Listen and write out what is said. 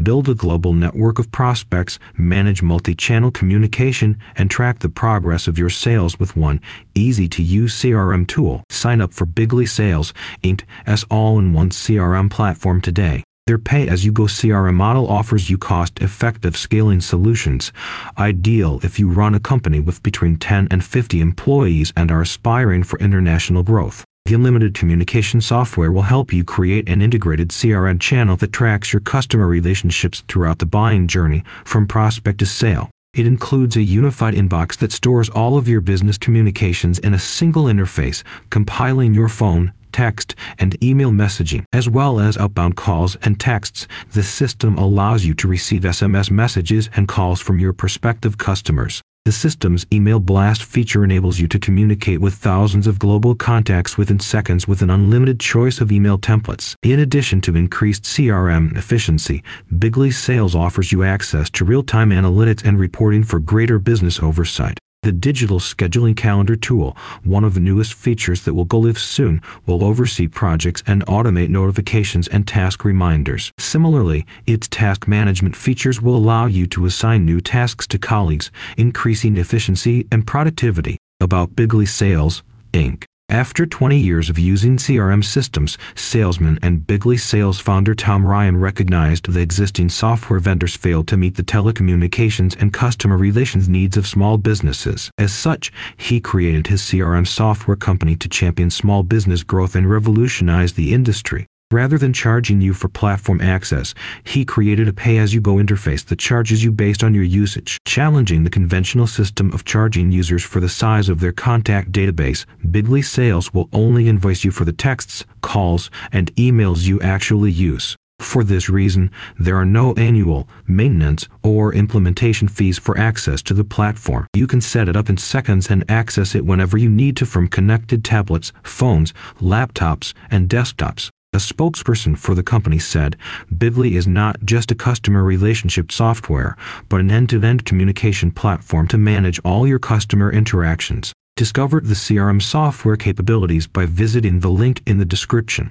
build a global network of prospects, manage multi-channel communication, and track the progress of your sales with one easy-to-use CRM tool. Sign up for Bigly Sales, Inc.'s all-in-one CRM platform today. Their pay-as-you-go CRM model offers you cost-effective scaling solutions, ideal if you run a company with between 10 and 50 employees and are aspiring for international growth. The unlimited communication software will help you create an integrated CRM channel that tracks your customer relationships throughout the buying journey, from prospect to sale. It includes a unified inbox that stores all of your business communications in a single interface, compiling your phone, text, and email messaging, as well as outbound calls and texts. The system allows you to receive SMS messages and calls from your prospective customers. The system's email blast feature enables you to communicate with thousands of global contacts within seconds with an unlimited choice of email templates. In addition to increased CRM efficiency, Bigly Sales offers you access to real-time analytics and reporting for greater business oversight. The digital scheduling calendar tool, one of the newest features that will go live soon, will oversee projects and automate notifications and task reminders. Similarly, its task management features will allow you to assign new tasks to colleagues, increasing efficiency and productivity. About Bigly Sales, Inc. After 20 years of using CRM systems, salesman and Bigly Sales founder Tom Ryan recognized the existing software vendors failed to meet the telecommunications and customer relations needs of small businesses. As such, he created his CRM software company to champion small business growth and revolutionize the industry. Rather than charging you for platform access, he created a pay-as-you-go interface that charges you based on your usage, challenging the conventional system of charging users for the size of their contact database. Bigly Sales will only invoice you for the texts, calls, and emails you actually use. For this reason, there are no annual, maintenance, or implementation fees for access to the platform. You can set it up in seconds and access it whenever you need to from connected tablets, phones, laptops, and desktops. A spokesperson for the company said, Bigly is not just a customer relationship software, but an end-to-end communication platform to manage all your customer interactions. Discover the CRM software capabilities by visiting the link in the description.